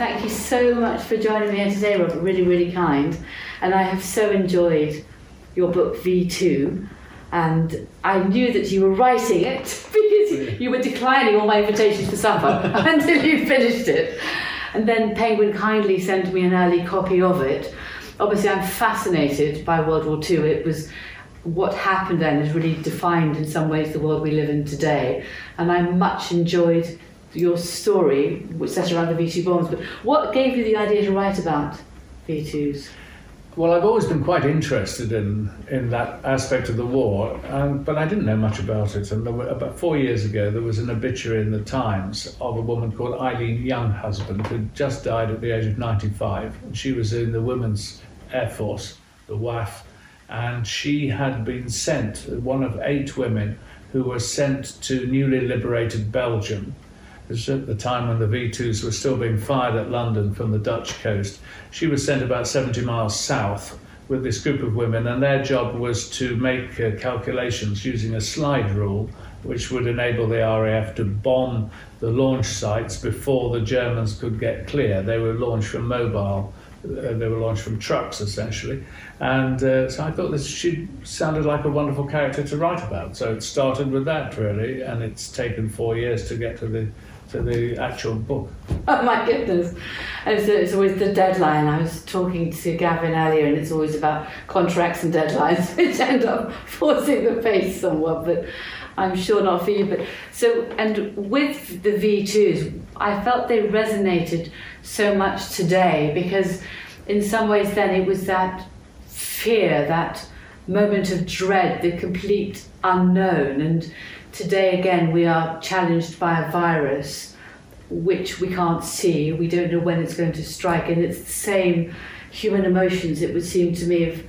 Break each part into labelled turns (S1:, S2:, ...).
S1: thank you so much for joining me here today, Robert. Really, really kind. And I have so enjoyed your book V2. And I knew that you were writing it because you were declining all my invitations for supper until you finished it. And then Penguin kindly sent me an early copy of it. Obviously, I'm fascinated by World War II. It was what happened then has really defined in some ways the world we live in today. And I much enjoyed your story, which set around the V2 bombs. But what gave you the idea to write about V2s?
S2: Well, I've always been quite interested in in that aspect of the war, um, but I didn't know much about it. And were, about four years ago, there was an obituary in the Times of a woman called Eileen Younghusband who just died at the age of 95. She was in the Women's Air Force, the WAAF, and she had been sent, one of eight women who were sent to newly liberated Belgium at the time when the V2s were still being fired at London from the Dutch coast. She was sent about 70 miles south with this group of women, and their job was to make uh, calculations using a slide rule, which would enable the RAF to bomb the launch sites before the Germans could get clear. They were launched from mobile. Uh, they were launched from trucks essentially, and uh, so I thought that she sounded like a wonderful character to write about. So it started with that really, and it's taken four years to get to the to the actual book.
S1: Oh my goodness. It's, it's always the deadline. I was talking to Gavin earlier, and it's always about contracts and deadlines, which end up forcing the pace somewhat, but I'm sure not for you. But so, and with the V2s, I felt they resonated so much today because, in some ways, then it was that fear, that moment of dread, the complete unknown, and today again we are challenged by a virus which we can't see, we don't know when it's going to strike, and it's the same human emotions, it would seem to me, of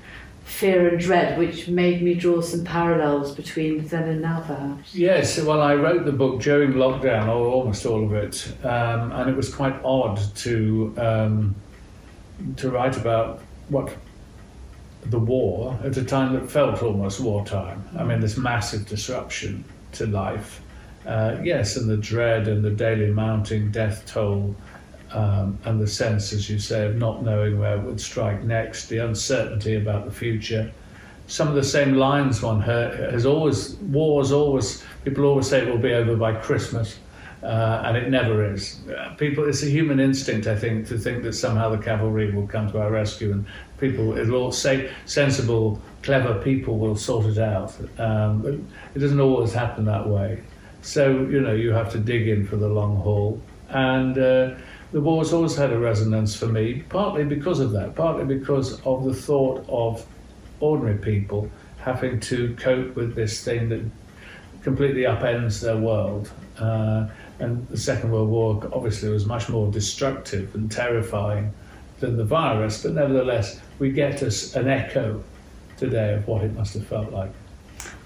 S1: fear and dread, which made me draw some parallels between then and now, perhaps.
S2: Yes, well, I wrote the book during lockdown, or almost all of it, um, and it was quite odd to um, to write about what the war at a time that felt almost wartime. I mean, this massive disruption to life. Uh, yes, and the dread and the daily mounting death toll, um, and the sense, as you say, of not knowing where it would strike next, the uncertainty about the future. Some of the same lines one heard, has always, wars always, people always say it will be over by Christmas. Uh, and it never is. People, it's a human instinct, I think, to think that somehow the cavalry will come to our rescue and people, it'll all say sensible, clever people will sort it out. Um, it doesn't always happen that way. So, you know, you have to dig in for the long haul. And uh, the war's always had a resonance for me, partly because of that, partly because of the thought of ordinary people having to cope with this thing that completely upends their world. Uh, and the Second World War obviously was much more destructive and terrifying than the virus, but nevertheless, we get an echo today of what it must have felt like.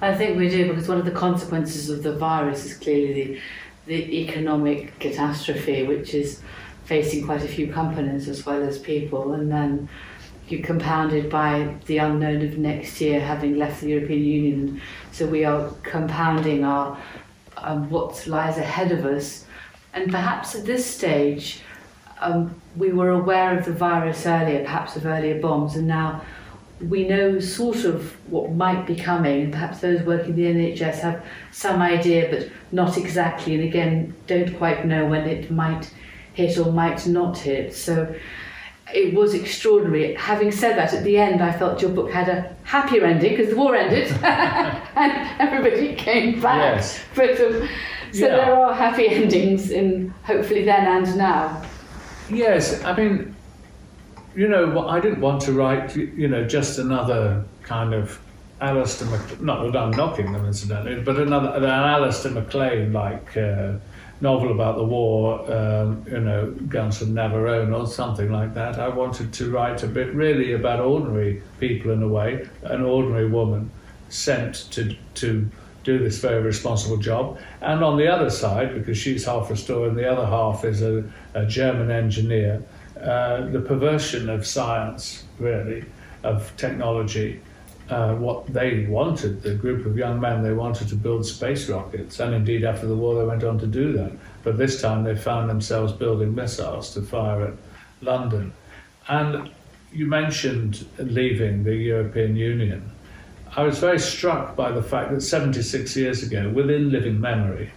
S1: I think we do because one of the consequences of the virus is clearly the, the economic catastrophe, which is facing quite a few companies as well as people, and then you compounded by the unknown of next year having left the European Union. So we are compounding our um, what lies ahead of us, and perhaps at this stage. Um, we were aware of the virus earlier, perhaps of earlier bombs, and now we know sort of what might be coming, perhaps those working in the NHS have some idea, but not exactly, and again, don't quite know when it might hit or might not hit. So it was extraordinary. Having said that, at the end, I felt your book had a happier ending because the war ended and everybody came back.
S2: Yes.
S1: But, um, so
S2: Yeah.
S1: there are happy endings in hopefully then and now.
S2: Yes, I mean, you know, I didn't want to write, you know, just another kind of Alistair Mac- not that I'm knocking them incidentally, but another an Alistair MacLean like uh, novel about the war, um, you know, Guns from Navarone or something like that. I wanted to write a bit really about ordinary people in a way, an ordinary woman sent to to do this very responsible job. And on the other side, because she's half a story and the other half is a, a German engineer, uh, the perversion of science, really, of technology, uh, what they wanted, the group of young men, they wanted to build space rockets. And indeed, after the war, they went on to do that. But this time, they found themselves building missiles to fire at London. And you mentioned leaving the European Union. I was very struck by the fact that 76 years ago, within living memory,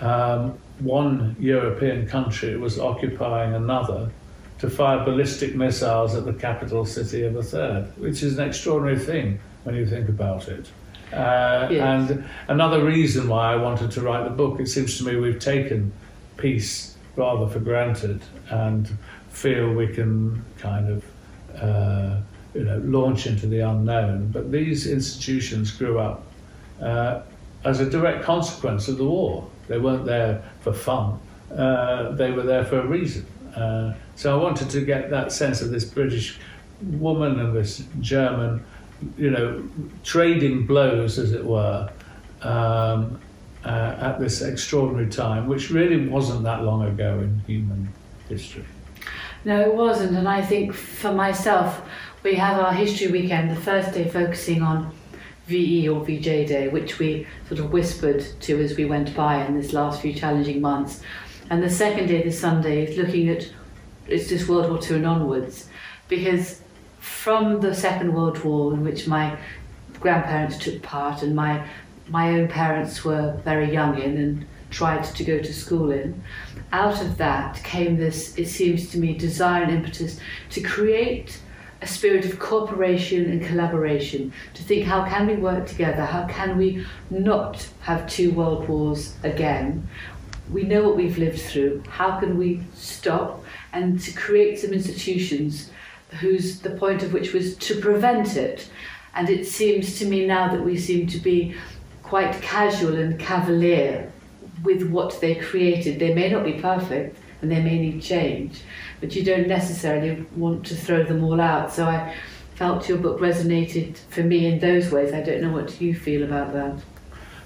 S2: um, one European country was occupying another to fire ballistic missiles at the capital city of a third, which is an extraordinary thing when you think about it. Uh, yes. And another reason why I wanted to write the book, it seems to me we've taken peace rather for granted and feel we can kind of uh, you know, launch into the unknown. But these institutions grew up uh, as a direct consequence of the war. They weren't there for fun. Uh, they were there for a reason. Uh, so I wanted to get that sense of this British woman and this German, you know, trading blows, as it were, um, uh, at this extraordinary time, which really wasn't that long ago in human history.
S1: No, it wasn't. And I think for myself, we have our history weekend, the first day focusing on VE or VJ Day, which we sort of whispered to as we went by in this last few challenging months. And the second day, the Sunday, is looking at it's just World War II and onwards, because from the Second World War, in which my grandparents took part and my my own parents were very young in and tried to go to school in, out of that came this, it seems to me, desire and impetus to create a spirit of cooperation and collaboration, to think how can we work together, how can we not have two world wars again. We know what we've lived through, how can we stop and to create some institutions whose the point of which was to prevent it. And it seems to me now that we seem to be quite casual and cavalier with what they created. They may not be perfect and they may need change, but you don't necessarily want to throw them all out. So I felt your book resonated for me in those ways. I don't know what you feel about that.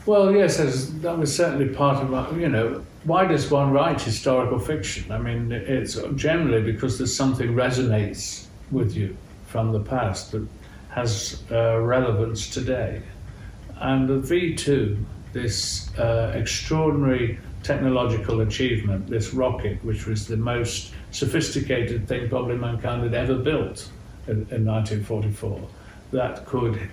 S2: Well, yes, that was certainly part of my, you know, why does one write historical fiction? I mean, it's generally because there's something resonates with you from the past that has uh, relevance today. And the V2, this uh, extraordinary technological achievement, this rocket, which was the most sophisticated thing probably mankind had ever built in, in 1944, that could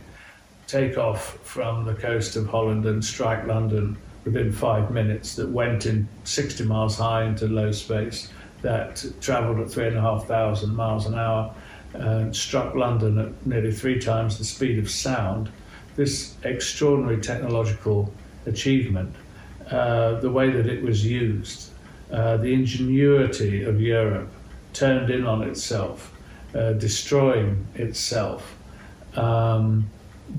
S2: take off from the coast of Holland and strike London within five minutes that went in 60 miles high into low space, that travelled at 3,500 miles an hour, and struck London at nearly three times the speed of sound. This extraordinary technological achievement, uh, the way that it was used, uh, the ingenuity of Europe turned in on itself, uh, destroying itself, um,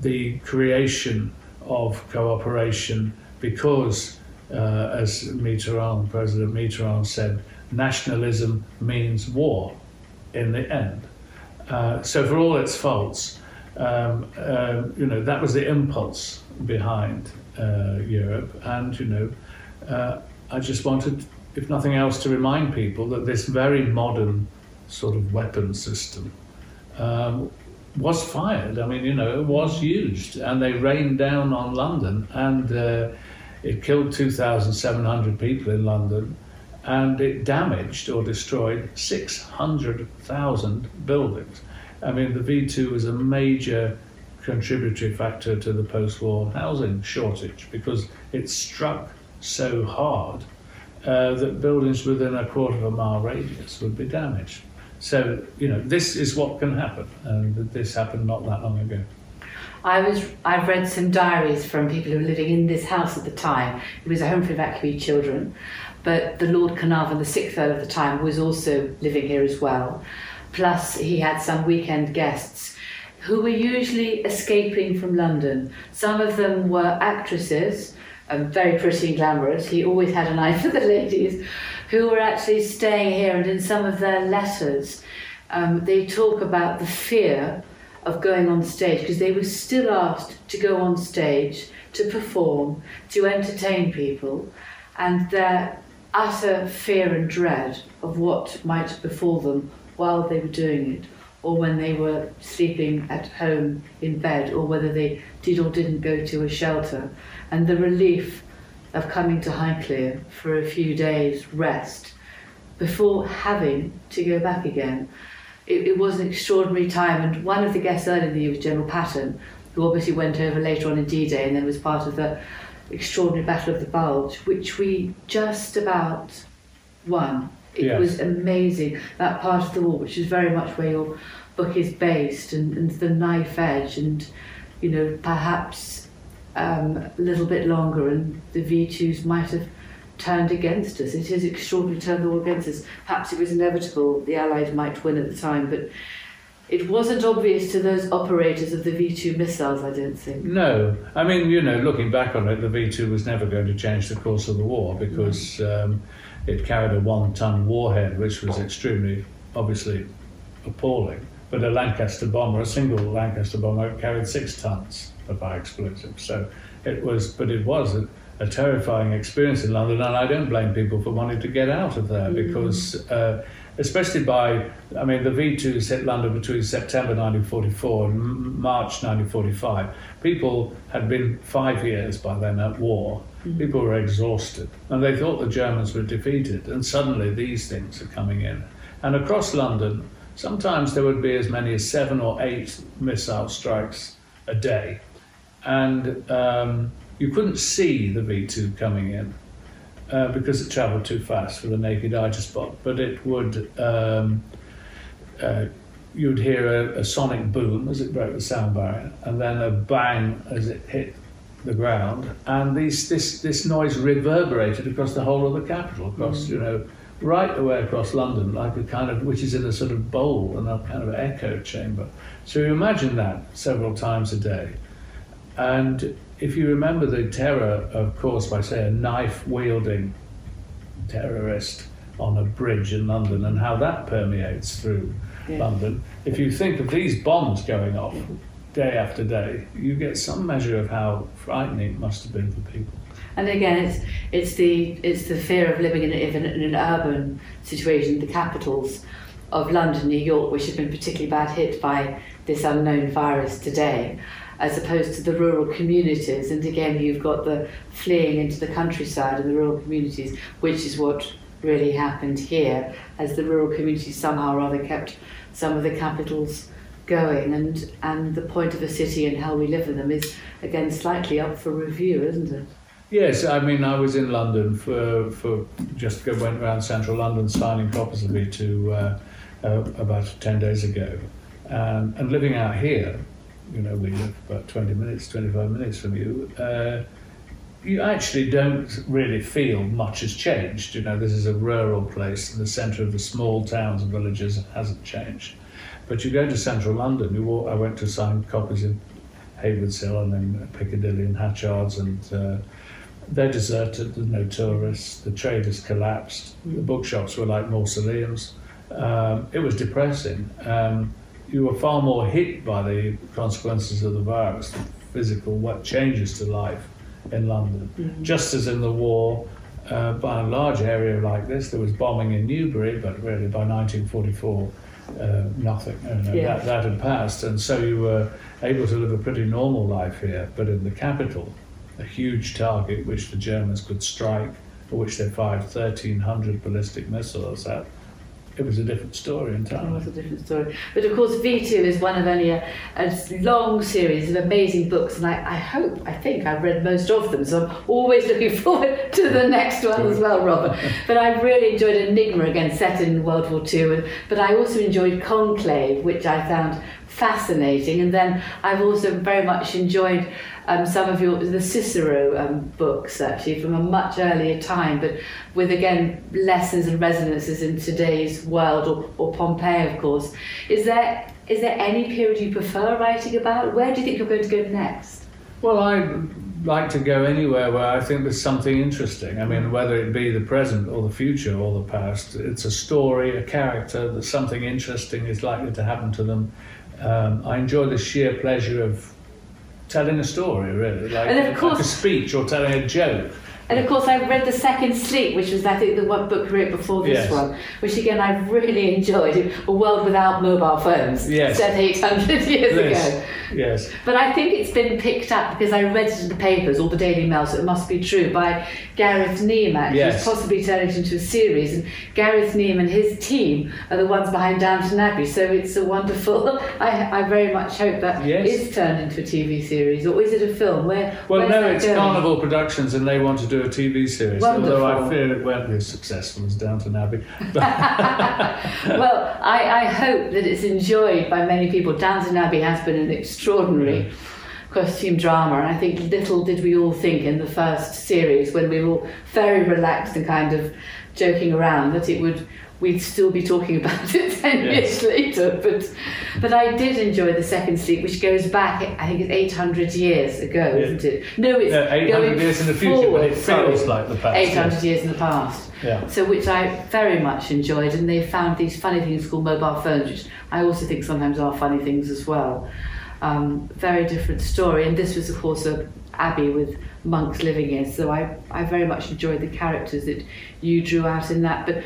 S2: the creation of cooperation because, uh, as Mitterrand, President Mitterrand said, nationalism means war in the end. Uh, so, for all its faults, um, uh, you know, that was the impulse behind uh, Europe. And, you know, uh, I just wanted, if nothing else, to remind people that this very modern sort of weapon system um, was fired. I mean, you know, it was used, and they rained down on London, and uh, it killed 2,700 people in London and it damaged or destroyed 600,000 buildings. I mean, the V2 was a major contributory factor to the post war housing shortage because it struck so hard uh, that buildings within a quarter of a mile radius would be damaged. So, you know, this is what can happen, and this happened not that long ago.
S1: I was I've read some diaries from people who were living in this house at the time. It was a home for evacuee children, but the Lord Carnarvon, the sixth Earl of the time, was also living here as well. Plus, he had some weekend guests who were usually escaping from London. Some of them were actresses, um, very pretty and glamorous. He always had an eye for the ladies, who were actually staying here. And in some of their letters, um, they talk about the fear of going on stage because they were still asked to go on stage, to perform, to entertain people, and their utter fear and dread of what might befall them while they were doing it or when they were sleeping at home in bed, or whether they did or didn't go to a shelter. And the relief of coming to Highclere for a few days rest before having to go back again. It, it was an extraordinary time, and one of the guests earlier in the year was General Patton, who obviously went over later on in D-Day and then was part of the extraordinary Battle of the Bulge, which we just about won. It
S2: Yes.
S1: was amazing, that part of the war, which is very much where your book is based, and, and the knife edge, and, you know, perhaps um, a little bit longer, and the V2s might have turned against us. It is extraordinary to turn the war against us. Perhaps it was inevitable the Allies might win at the time, but it wasn't obvious to those operators of the V2 missiles, I don't think.
S2: No, I mean, you know, looking back on it, the V 2 was never going to change the course of the war because um, it carried a one ton warhead, which was extremely, obviously, appalling. But a Lancaster bomber, a single Lancaster bomber, carried six tons of high explosives. So it was, but it was a, a terrifying experience in London, and I don't blame people for wanting to get out of there because. Uh, especially by, I mean, the V2s hit London between September 1944 and M- March 1945. People had been five years by then at war. People were exhausted, and they thought the Germans were defeated. And suddenly these things are coming in, and across London, sometimes there would be as many as seven or eight missile strikes a day, and um, you couldn't see the V2 coming in uh, because it travelled too fast for the naked eye to spot. But it would, um, uh, you'd hear a, a sonic boom as it broke the sound barrier, and then a bang as it hit the ground, and these, this this noise reverberated across the whole of the capital, across you know, right away across London, like a kind of which is in a sort of bowl and a kind of echo chamber. So you imagine that several times a day. And if you remember the terror, of course, by say a knife wielding terrorist on a bridge in London and how that permeates through
S1: Yeah.
S2: London, if you think of these bombs going off day after day, you get some measure of how frightening it must have been for people.
S1: And again, it's it's the it's the fear of living in, in, an, in an urban situation, the capitals of London, New York, which have been particularly bad hit by this unknown virus today, as opposed to the rural communities. And again, you've got the fleeing into the countryside and the rural communities, which is what really happened here, as the rural communities somehow or other kept some of the capitals going. And and the point of a city and how we live in them is again slightly up for review, isn't it?
S2: Yes, I mean, I was in London for, for just went around central London signing me to uh, uh, about 10 days ago. Um, and living out here, you know, we live about 20 minutes, 25 minutes from you, uh, you actually don't really feel much has changed. You know, this is a rural place, the centre of the small towns and villages hasn't changed. But you go to central London, you walk, I went to sign copies in Heywood Hill and then Piccadilly and Hatchards, and uh, they're deserted, there's no tourists, the trade has collapsed, the bookshops were like mausoleums. Um, it was depressing. Um, you were far more hit by the consequences of the virus, the physical what changes to life in London. Just as in the war, uh, by a large area like this, there was bombing in Newbury, but really by 1944, uh, nothing.
S1: Yeah.
S2: that, that had passed, and so you were able to live a pretty normal life here. But in the capital, a huge target which the Germans could strike, for which they fired 1,300 ballistic missiles at, it was a different story entirely.
S1: It was a different story. But of course, V2 is one of only a, a long series of amazing books, and I, I hope, I think I've read most of them, so I'm always looking forward to the next one as well, Robert. But I really enjoyed Enigma again, set in World War II, and, but I also enjoyed Conclave, which I found fascinating, and then I've also very much enjoyed um, some of your the Cicero um, books actually from a much earlier time, but with again lessons and resonances in today's world, or, or Pompeii, of course. Is there is there any period you prefer writing about? Where do you think you're going to go next?
S2: Well, I like to go anywhere where I think there's something interesting. I mean, whether it be the present or the future or the past, it's a story, a character that something interesting is likely to happen to them. Um, I enjoy the sheer pleasure of telling a story, really, like,
S1: And of
S2: like
S1: course-
S2: a speech or telling a joke.
S1: And of course, I read the second Sleep, which was I think the one book wrote before this
S2: Yes.
S1: one, which again I really enjoyed. A world without mobile phones,
S2: Yes.
S1: set 800 years
S2: Yes.
S1: ago.
S2: Yes.
S1: But I think it's been picked up because I read it in the papers, all the Daily Mail, so it must be true, by Gareth Neame,
S2: Yes.
S1: who's possibly turned it into a series. And Gareth Neame and his team are the ones behind Downton Abbey, so it's a wonderful. I, I very much hope that is
S2: Yes.
S1: turned into a TV series, or is it a film? Where?
S2: Well, no, it's
S1: going?
S2: Carnival Productions, and they want to do a TV series. Although I fear it won't be as successful as Downton Abbey.
S1: well, I, I hope that it's enjoyed by many people. Downton Abbey has been an extraordinary costume drama, and I think little did we all think in the first series, when we were all very relaxed and kind of joking around, that it would we'd still be talking about it ten
S2: Yes.
S1: years later. But but I did enjoy the second sleep, which goes back, I think it's eight hundred years ago,
S2: Yeah.
S1: isn't it? No, it's
S2: Yeah, 800
S1: going
S2: years in the future, but it feels
S1: sorry.
S2: like the past.
S1: Eight hundred
S2: yes.
S1: years in the past.
S2: Yeah.
S1: So, which I very much enjoyed, and they found these funny things called mobile phones, which I also think sometimes are funny things as well. Um, very different story, and this was, of course, a abbey with monks living in. So, I, I very much enjoyed the characters that you drew out in that. But,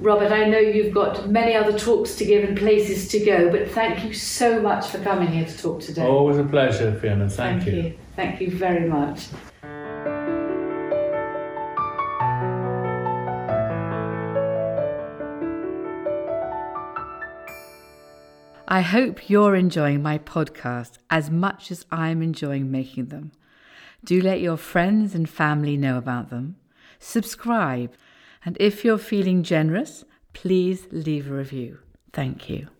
S1: Robert, I know you've got many other talks to give and places to go, but thank you so much for coming here to talk today.
S2: Always a pleasure, Fiona. Thank, you.
S1: Thank you very much. I hope you're enjoying my podcast as much as I'm enjoying making them. Do let your friends and family know about them. Subscribe, and if you're feeling generous, please leave a review. Thank you.